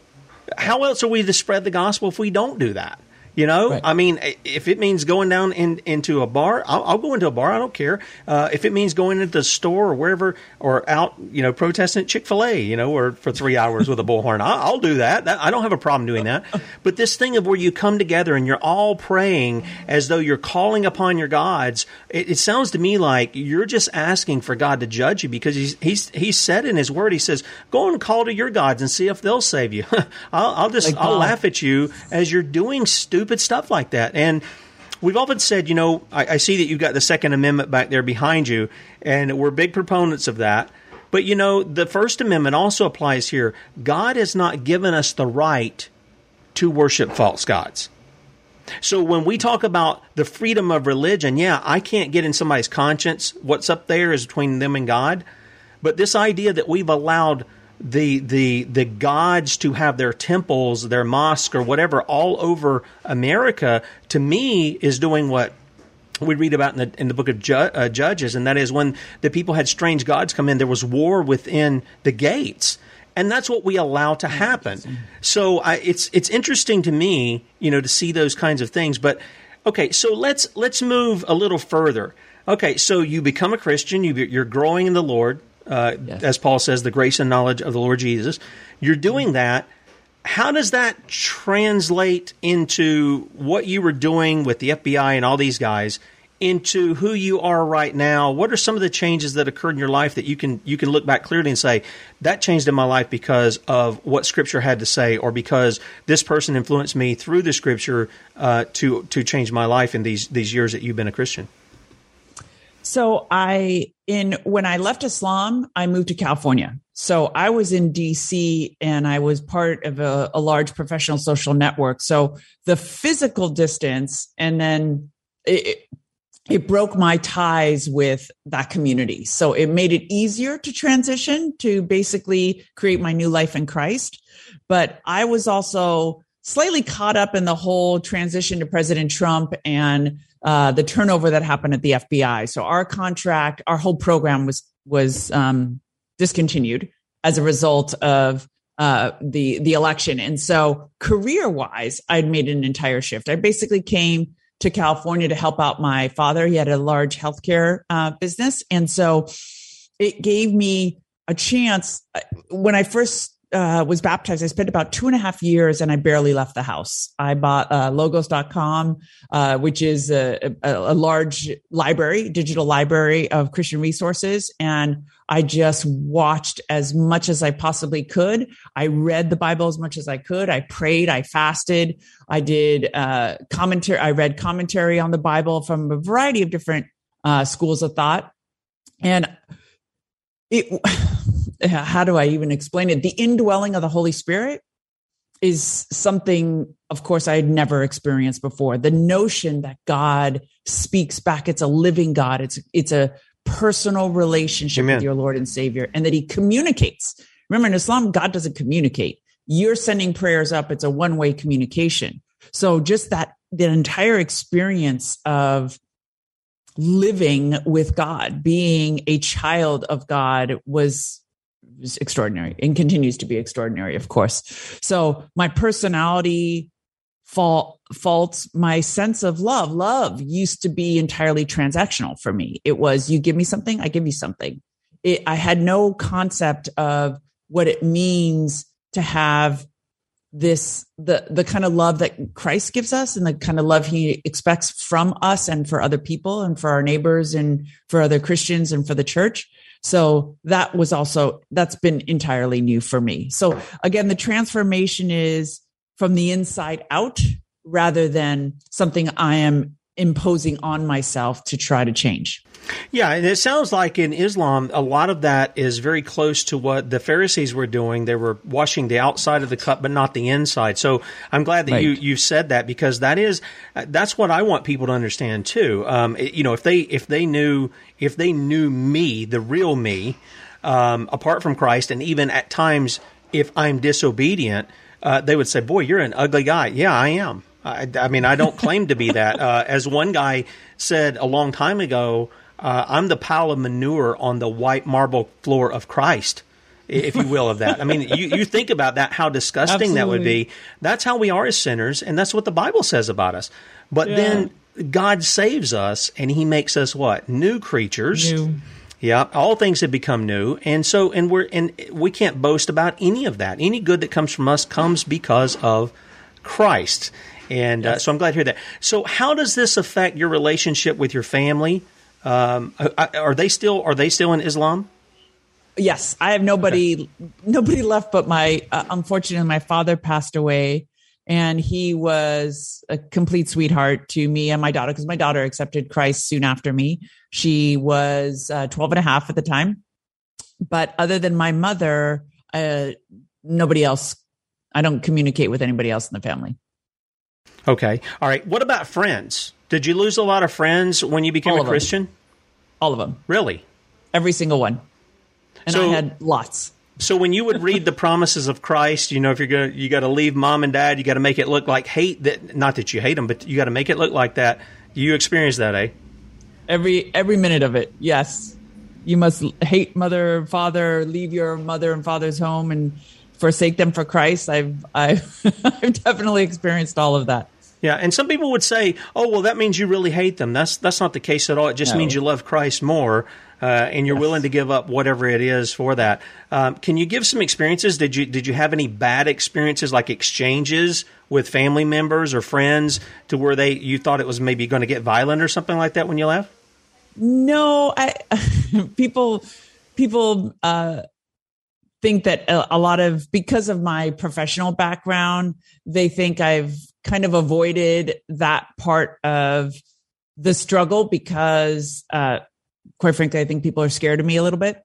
How else are we to spread the gospel if we don't do that? You know, right. I mean, if it means going down in, into a bar, I'll, I'll, go into a bar. I don't care. Uh, if it means going into the store or wherever, or out, you know, protesting Chick Fil A, you know, or for three hours with a bullhorn, I'll, I'll do that. that. I don't have a problem doing that. But this thing of where you come together and you're all praying as though you're calling upon your gods, it, it sounds to me like you're just asking for God to judge you because he's he's he's said in His Word, He says, "Go and call to your gods and see if they'll save you." <laughs> I'll, I'll, just like I'll laugh at you as you're doing stupid stupid stuff like that. And we've often said, you know, I, I, see that you've got the Second Amendment back there behind you, and we're big proponents of that. But, you know, the First Amendment also applies here. God has not given us the right to worship false gods. So when we talk about the freedom of religion, yeah, I can't get in somebody's conscience. What's up there is between them and God. But this idea that we've allowed the the the gods to have their temples, their mosque, or whatever all over America, to me, is doing what we read about in the in the book of Ju- uh, Judges, and that is when the people had strange gods come in, there was war within the gates, and that's what we allow to happen. So I, it's it's interesting to me, you know, to see those kinds of things. But okay, so let's let's move a little further. Okay, so you become a Christian, you, you're growing in the Lord uh, yes. as Paul says, the grace and knowledge of the Lord Jesus. You're doing that. How does that translate into what you were doing with the FBI and all these guys into who you are right now? What are some of the changes that occurred in your life that you can you can look back clearly and say that changed in my life because of what Scripture had to say, or because this person influenced me through the Scripture uh, to to change my life in these these years that you've been a Christian? So I in when I left Islam, I moved to California. So I was in DC and I was part of a, a large professional social network. So the physical distance and then it, it broke my ties with that community. So it made it easier to transition to basically create my new life in Christ. But I was also slightly caught up in the whole transition to President Trump and uh, the turnover that happened at the FBI. So our contract, our whole program was was um, discontinued as a result of uh, the the election. And so career wise, I'd made an entire shift. I basically came to California to help out my father. He had a large healthcare uh, business, and so it gave me a chance uh, when I first uh, was baptized, I spent about two and a half years and I barely left the house. I bought uh, logos.com, uh, which is a, a, a, large library, digital library of Christian resources. And I just watched as much as I possibly could. I read the Bible as much as I could. I prayed, I fasted, I did uh, commentary, I read commentary on the Bible from a variety of different uh, schools of thought. And it, how do I even explain it? The indwelling of the Holy Spirit is something, of course, I had never experienced before. The notion that God speaks back, it's a living God, it's, it's a personal relationship Amen. with your Lord and Savior, and that He communicates. Remember, in Islam, God doesn't communicate. You're sending prayers up, it's a one way communication. So, just that, the entire experience of living with God, being a child of God was was extraordinary and continues to be extraordinary, of course. So my personality fault faults my sense of love. Love used to be entirely transactional for me. It was you give me something, I give you something. It, I had no concept of what it means to have this the the kind of love that Christ gives us and the kind of love he expects from us and for other people and for our neighbors and for other Christians and for the church. So that was also, that's been entirely new for me. So again, the transformation is from the inside out rather than something I am imposing on myself to try to change. Yeah, and it sounds like in Islam, a lot of that is very close to what the Pharisees were doing. They were washing the outside of the cup, but not the inside. So I'm glad that right. you you said that because that is that's what I want people to understand too. Um, you know, if they if they knew if they knew me, the real me, um, apart from Christ, and even at times if I'm disobedient, uh, they would say, "Boy, you're an ugly guy." Yeah, I am. I, I mean, I don't claim to be that. Uh, as one guy said a long time ago, uh, I'm the pile of manure on the white marble floor of Christ. if you will, of that. I mean, <laughs> you, you think about that, how disgusting that would be. That's how we are as sinners, and that's what the Bible says about us. But Yeah. then God saves us, and He makes us what? New creatures. New. Yeah, all things have become new, and so and we're and we can't boast about any of that. Any good that comes from us comes because of Christ, and uh, so I'm glad to hear that. So, how does this affect your relationship with your family? Um, are are they still are they still in Islam? Yes, I have nobody nobody left but my uh, unfortunately my father passed away and he was a complete sweetheart to me and my daughter because my daughter accepted Christ soon after me. She was uh, 12 and a half at the time. But other than my mother, uh, nobody else I don't communicate with anybody else in the family. Okay, all right. What about friends? Did you lose a lot of friends when you became a of them. Christian? All of them. Really? Every single one. And So- I had lots. So when you would read the promises of Christ, you know, if you're going to, you got to leave mom and dad, you got to make it look like hate that, not that you hate them, but you got to make it look like that. You experienced that, eh? Every every minute of it. Yes. You must hate mother, father, leave your mother and father's home and forsake them for Christ. I've I've <laughs> I've definitely experienced all of that. Yeah, and some people would say, "Oh, well, that means you really hate them." That's that's not the case at all. It just No. means you love Christ more, uh, and you're willing to give up whatever it is for that. Um, can you give some experiences? Did you did you have any bad experiences, like exchanges with family members or friends, to where they you thought it was maybe going to get violent or something like that when you left? No, I <laughs> people people uh think that a, lot of because of my professional background, they think I've kind of avoided that part of the struggle because uh quite frankly, I think people are scared of me a little bit.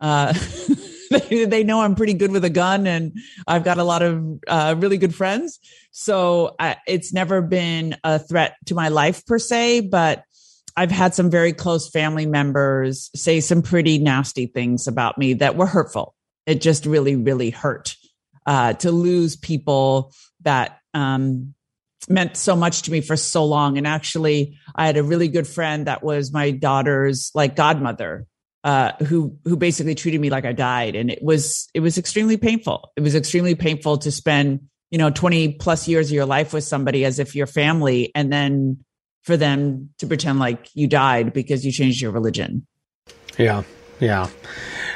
Uh <laughs> they, they know I'm pretty good with a gun and I've got a lot of uh, really good friends. So I, it's never been a threat to my life per se, but I've had some very close family members say some pretty nasty things about me that were hurtful. It just really, really hurt uh, to lose people that um, meant so much to me for so long. And actually, I had a really good friend that was my daughter's like godmother, uh, who who basically treated me like I died, and it was it was extremely painful. It was extremely painful to spend you know twenty plus years of your life with somebody as if you're family, and then for them to pretend like you died because you changed your religion. Yeah, yeah.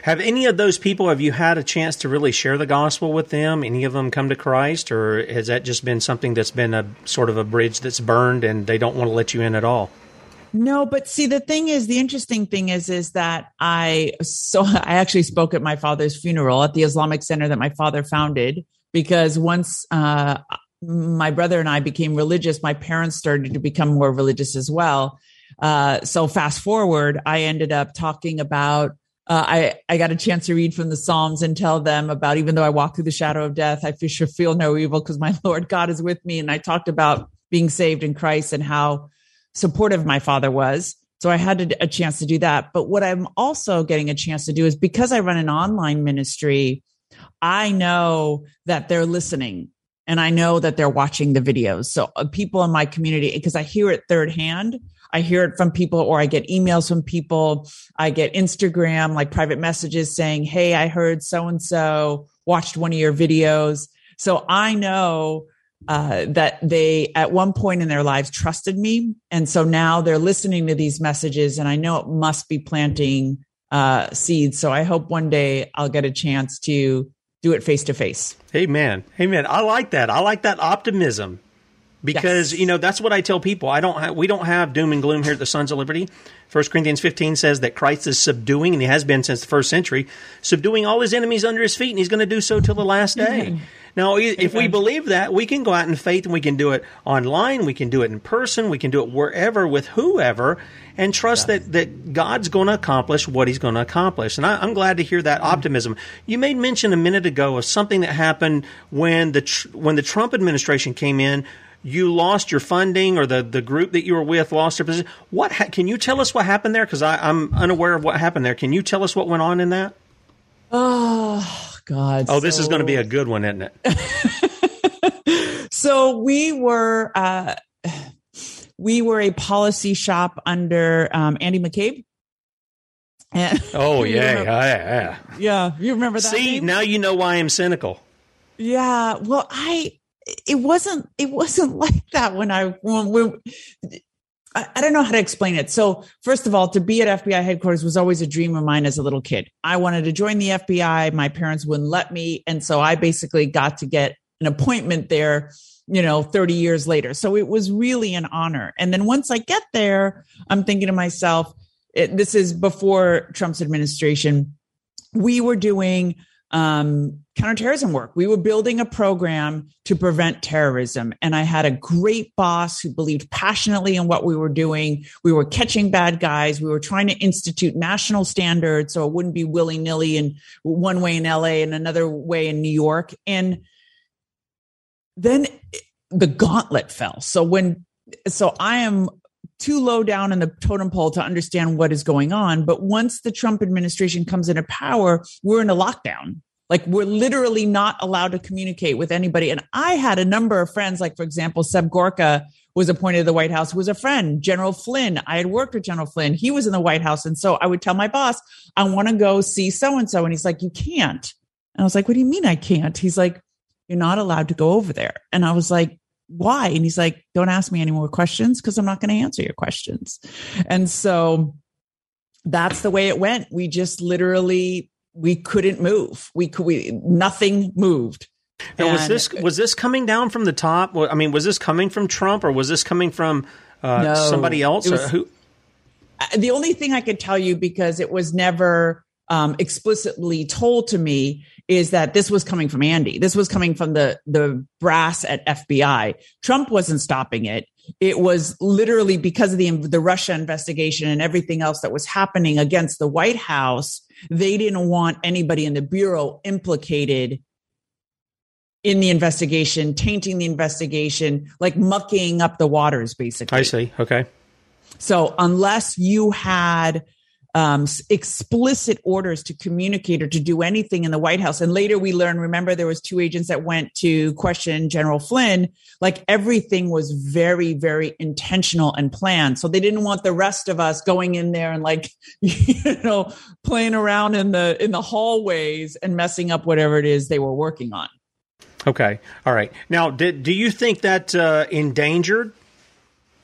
Have any of those people? Have you had a chance to really share the gospel with them? Any of them come to Christ, or has that just been something that's been a sort of a bridge that's burned and they don't want to let you in at all? No, but see, the thing is, the interesting thing is, is that I, so <laughs> I actually spoke at my father's funeral at the Islamic Center that my father founded because once, uh, my brother and I became religious, my parents started to become more religious as well. Uh, so fast forward, I ended up talking about, uh, I, I got a chance to read from the Psalms and tell them about, even though I walk through the shadow of death, I feel, feel no evil because my <laughs> Lord God is with me. And I talked about being saved in Christ and how supportive my father was. So I had a, a chance to do that. But what I'm also getting a chance to do is because I run an online ministry, I know that they're listening and I know that they're watching the videos. So uh, people in my community, because I hear it third hand, I hear it from people or I get emails from people. I get Instagram, like private messages saying, Hey, I heard so and so watched one of your videos. So I know uh, that they at one point in their lives trusted me. And so now they're listening to these messages and I know it must be planting uh, seeds. So I hope one day I'll get a chance to do it face to face. Amen. Amen. I like that. I like that optimism because you know that's what I tell people. I don't. Ha- we don't have doom and gloom here at the Sons of Liberty. First Corinthians fifteen says that Christ is subduing, and He has been since the first century, subduing all His enemies under His feet, and He's going to do so till the last day. Mm-hmm. Now, if we believe that, we can go out in faith, and we can do it online, we can do it in person, we can do it wherever with whoever, and trust that that God's going to accomplish what He's going to accomplish. And I, I'm glad to hear that mm-hmm. optimism. You made mention a minute ago of something that happened when the tr- when the Trump administration came in you lost your funding or the, the group that you were with lost their position. What ha- can you tell us what happened there? Because I'm unaware of what happened there. Can you tell us what went on in that? Oh God. Oh, this is going to be a good one, isn't it? <laughs> so we were uh, we were a policy shop under um, Andy McCabe, And <laughs> oh yeah, yeah, yeah. yeah. You remember that? See, name? now you know why I'm cynical. Yeah. Well, I it wasn't it wasn't <laughs> like that when I when, when I, I don't know how to explain it. So first of all, to be at FBI headquarters was always a dream of mine as a little kid. I wanted to join the FBI. My parents wouldn't let me, and so I basically got to get an appointment there. You know, 30 years later. So it was really an honor. And then once I get there, I'm thinking to myself, it, this is before Trump's administration. We were doing um, counterterrorism work. We were building a program to prevent terrorism. And I had a great boss who believed passionately in what we were doing. We were catching bad guys. We were trying to institute national standards so it wouldn't be willy nilly and one way in LA and another way in New York. And then the gauntlet fell. So when, so I am too low down in the totem pole to understand what is going on. But once the Trump administration comes into power, we're in a lockdown. Like we're literally not allowed to communicate with anybody. And I had a number of friends, like for example, Seb Gorka was appointed to the White House, who was a friend, General Flynn. I had worked with General Flynn. He was in the White House. And so I would tell my boss, I want to go see so and so. And he's like, you can't. And I was like, what do you mean I can't? He's like, you're not allowed to go over there. And I was like, why? And he's like, don't ask me any more questions because I'm not going to answer your questions. And so that's the way it went. We just literally we couldn't move. We could we nothing moved. Now, was this was this coming down from the top? I mean, was this coming from Trump or was this coming from uh, No, somebody else? was- who? The only thing I could tell you because it was never um, explicitly told to me is that this was coming from Andy. This was coming from the the brass at FBI. Trump wasn't stopping it. It was literally because of the the Russia investigation and everything else that was happening against the White House. They didn't want anybody in the bureau implicated in the investigation, tainting the investigation, like mucking up the waters, basically. I see. Okay. So unless you had um, explicit orders to communicate or to do anything in the White House, and later we learned, remember there was two agents that went to question General Flynn. Like everything was very, very intentional and planned. So they didn't want the rest of us going in there and like, <laughs> you know, playing around in the in the hallways and messing up whatever it is they were working on. Okay. All right. Now, did, do you think that uh, endangered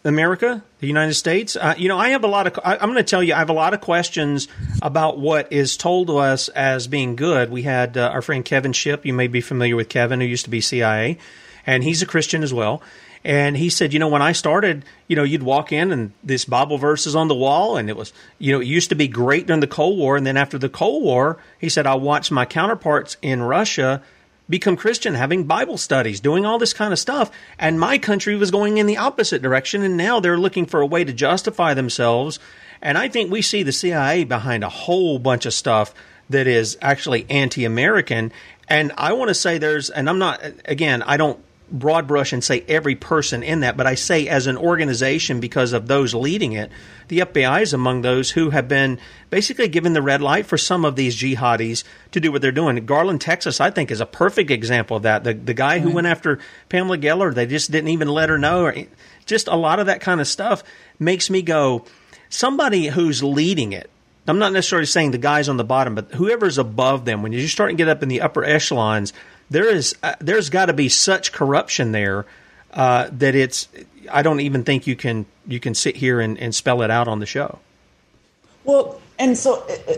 America, the United States? Uh, you know, I have a lot of. I, I'm going to tell you, I have a lot of questions about what is told to us as being good. We had uh, our friend Kevin Shipp. You may be familiar with Kevin, who used to be CIA, and he's a Christian as well. And he said, you know, when I started, you know, you'd walk in and this Bible verse is on the wall, and it was, you know, it used to be great during the Cold War, and then after the Cold War, he said, I watched my counterparts in Russia become Christian, having Bible studies, doing all this kind of stuff. And my country was going in the opposite direction. And now they're looking for a way to justify themselves. And I think we see the CIA behind a whole bunch of stuff that is actually anti American. And I want to say there's, and I'm not, again, I don't broad brush and say every person in that, but I say as an organization because of those leading it, the FBI is among those who have been basically given the red light for some of these jihadis to do what they're doing. Garland, Texas, I think is a perfect example of that. The the guy who went after Pamela Geller, they just didn't even let her know. Or just a lot of that kind of stuff makes me go, somebody who's leading it. I'm not necessarily saying the guys on the bottom, but whoever's above them. When you start to get up in the upper echelons, there is uh, there's got to be such corruption there uh, that it's. I don't even think you can you can sit here and, and spell it out on the show. Well, and so uh,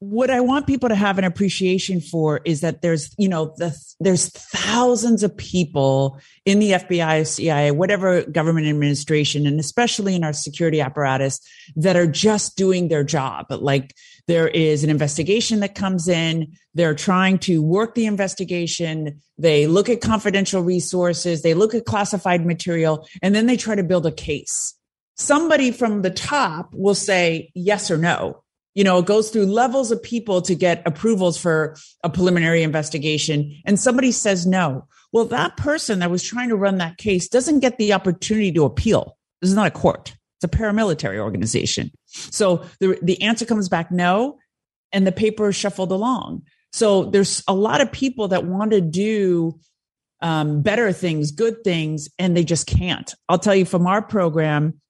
what I want people to have an appreciation for is that there's, you know, the, there's thousands of people in the FBI, CIA, whatever government administration, and especially in our security apparatus that are just doing their job. Like there is an investigation that comes in. They're trying to work the investigation. They look at confidential resources. They look at classified material and then they try to build a case. Somebody from the top will say yes or no you know, it goes through levels of people to get approvals for a preliminary investigation, and somebody says no. Well, that person that was trying to run that case doesn't get the opportunity to appeal. This is not a court, it's a paramilitary organization. So the, the answer comes back no, and the paper is shuffled along. So there's a lot of people that want to do um, better things, good things, and they just can't. I'll tell you from our program,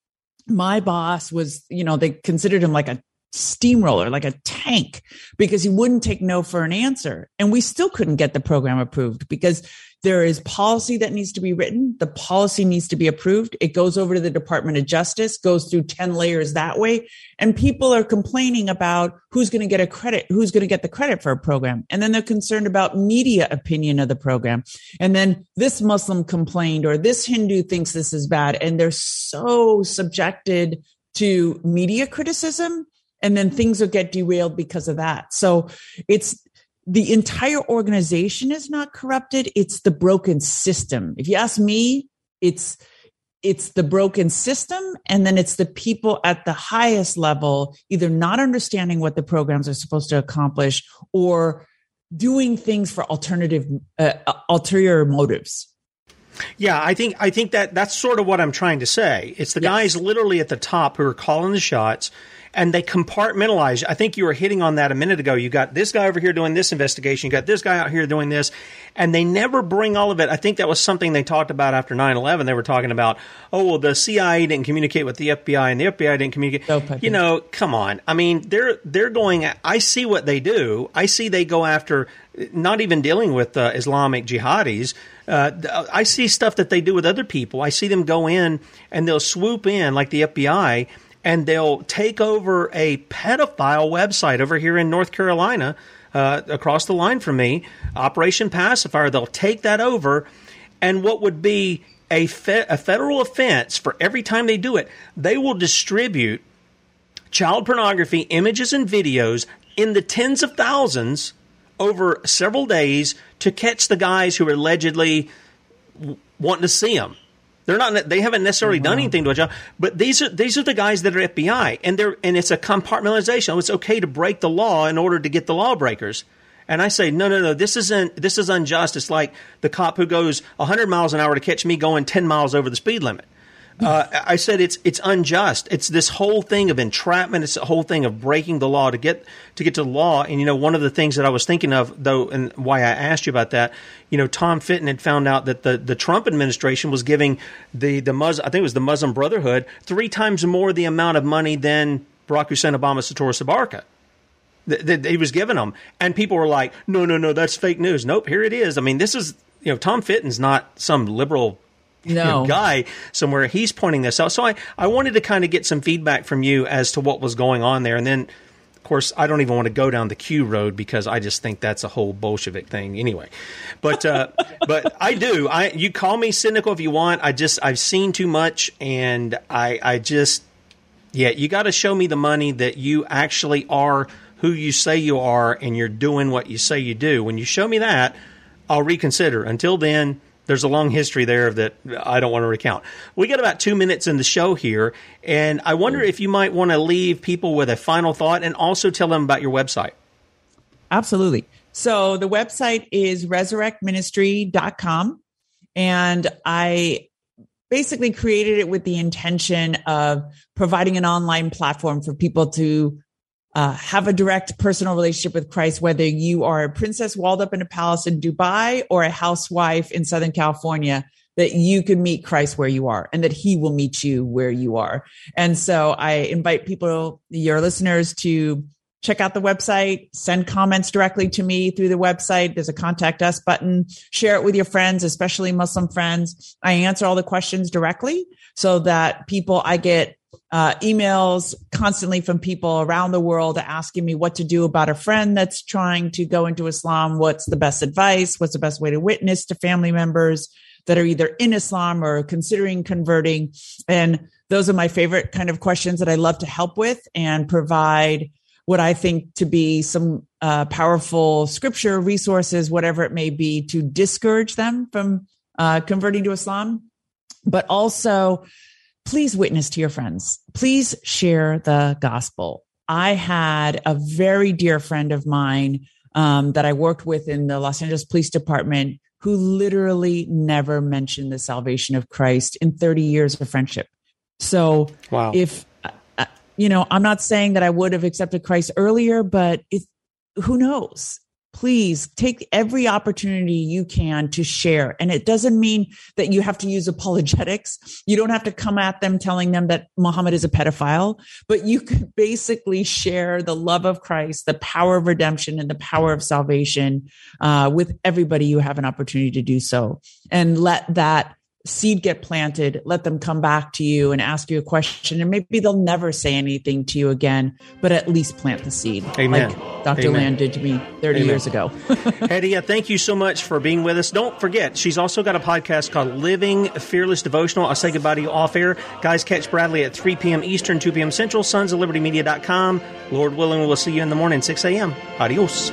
my boss was, you know, they considered him like a steamroller, like a tank, because he wouldn't take no for an answer. And we still couldn't get the program approved because there is policy that needs to be written. The policy needs to be approved. It goes over to the Department of Justice, goes through 10 layers that way. And people are complaining about who's going to get a credit, who's going to get the credit for a program. And then they're concerned about media opinion of the program. And then this Muslim complained or this Hindu thinks this is bad. And they're so subjected to media criticism and then things will get derailed because of that. So it's the entire organization is not corrupted it's the broken system if you ask me it's it's the broken system and then it's the people at the highest level either not understanding what the programs are supposed to accomplish or doing things for alternative uh, ulterior motives yeah, I think I think that that's sort of what I'm trying to say. It's the yes. guys literally at the top who are calling the shots and they compartmentalize. I think you were hitting on that a minute ago. You got this guy over here doing this investigation, you got this guy out here doing this, and they never bring all of it. I think that was something they talked about after 9 11. They were talking about, oh, well, the CIA didn't communicate with the FBI, and the FBI didn't communicate. Okay. You know, come on. I mean, they're, they're going, I see what they do. I see they go after not even dealing with uh, Islamic jihadis. Uh, I see stuff that they do with other people. I see them go in and they'll swoop in like the FBI and they'll take over a pedophile website over here in North Carolina, uh, across the line from me, Operation Pacifier. They'll take that over, and what would be a, fe- a federal offense for every time they do it, they will distribute child pornography images and videos in the tens of thousands over several days to catch the guys who are allegedly wanting to see them. They're not. They haven't necessarily done anything to a job, but these are these are the guys that are FBI, and they're and it's a compartmentalization. It's okay to break the law in order to get the lawbreakers. And I say, no, no, no. This isn't. This is unjust. It's like the cop who goes 100 miles an hour to catch me going 10 miles over the speed limit. Uh, I said it's it's unjust. It's this whole thing of entrapment. It's a whole thing of breaking the law to get to get to the law. And you know, one of the things that I was thinking of, though, and why I asked you about that, you know, Tom Fitton had found out that the, the Trump administration was giving the the Muslim, I think it was the Muslim Brotherhood, three times more the amount of money than Barack Hussein Obama Sator Sabarka that he was giving them. And people were like, no, no, no, that's fake news. Nope, here it is. I mean, this is, you know, Tom Fitton's not some liberal no. guy somewhere. He's pointing this out. So I, I wanted to kind of get some feedback from you as to what was going on there. And then, of course, I don't even want to go down the Q road because I just think that's a whole Bolshevik thing anyway. But uh, <laughs> but I do. I you call me cynical if you want. I just I've seen too much, and I I just yeah. You got to show me the money that you actually are who you say you are, and you're doing what you say you do. When you show me that, I'll reconsider. Until then there's a long history there that I don't want to recount. We got about two minutes in the show here, and I wonder if you might want to leave people with a final thought and also tell them about your website. Absolutely. So the website is resurrectministry.com, and I basically created it with the intention of providing an online platform for people to uh, have a direct personal relationship with Christ, whether you are a princess walled up in a palace in Dubai or a housewife in Southern California, that you can meet Christ where you are and that he will meet you where you are. And so I invite people, your listeners, to check out the website, send comments directly to me through the website. There's a contact us button. Share it with your friends, especially Muslim friends. I answer all the questions directly so that people, I get uh, emails constantly from people around the world asking me what to do about a friend that's trying to go into Islam. What's the best advice? What's the best way to witness to family members that are either in Islam or considering converting? And those are my favorite kind of questions that I love to help with and provide what I think to be some uh, powerful scripture resources, whatever it may be, to discourage them from uh, converting to Islam, but also please witness to your friends. Please share the gospel. I had a very dear friend of mine um, that I worked with in the Los Angeles Police Department who literally never mentioned the salvation of Christ in 30 years of friendship. So, wow. if uh, uh you know, I'm not saying that I would have accepted Christ earlier, but if, who knows? Please take every opportunity you can to share. And it doesn't mean that you have to use apologetics. You don't have to come at them telling them that Muhammad is a pedophile, but you can basically share the love of Christ, the power of redemption, and the power of salvation uh, with everybody you have an opportunity to do so. And let that seed get planted, let them come back to you and ask you a question. And maybe they'll never say anything to you again, but at least plant the seed. Amen. Like Dr. Amen. Land did to me 30 Amen. years ago. <laughs> Hedieh, thank you so much for being with us. Don't forget, she's also got a podcast called Living Fearless Devotional. I'll say goodbye to you off air. Guys, catch Bradley at 3 p.m. Eastern, 2 p.m. Central, sons of liberty media.com. Lord willing, we'll see you in the morning, 6 a.m. Adios.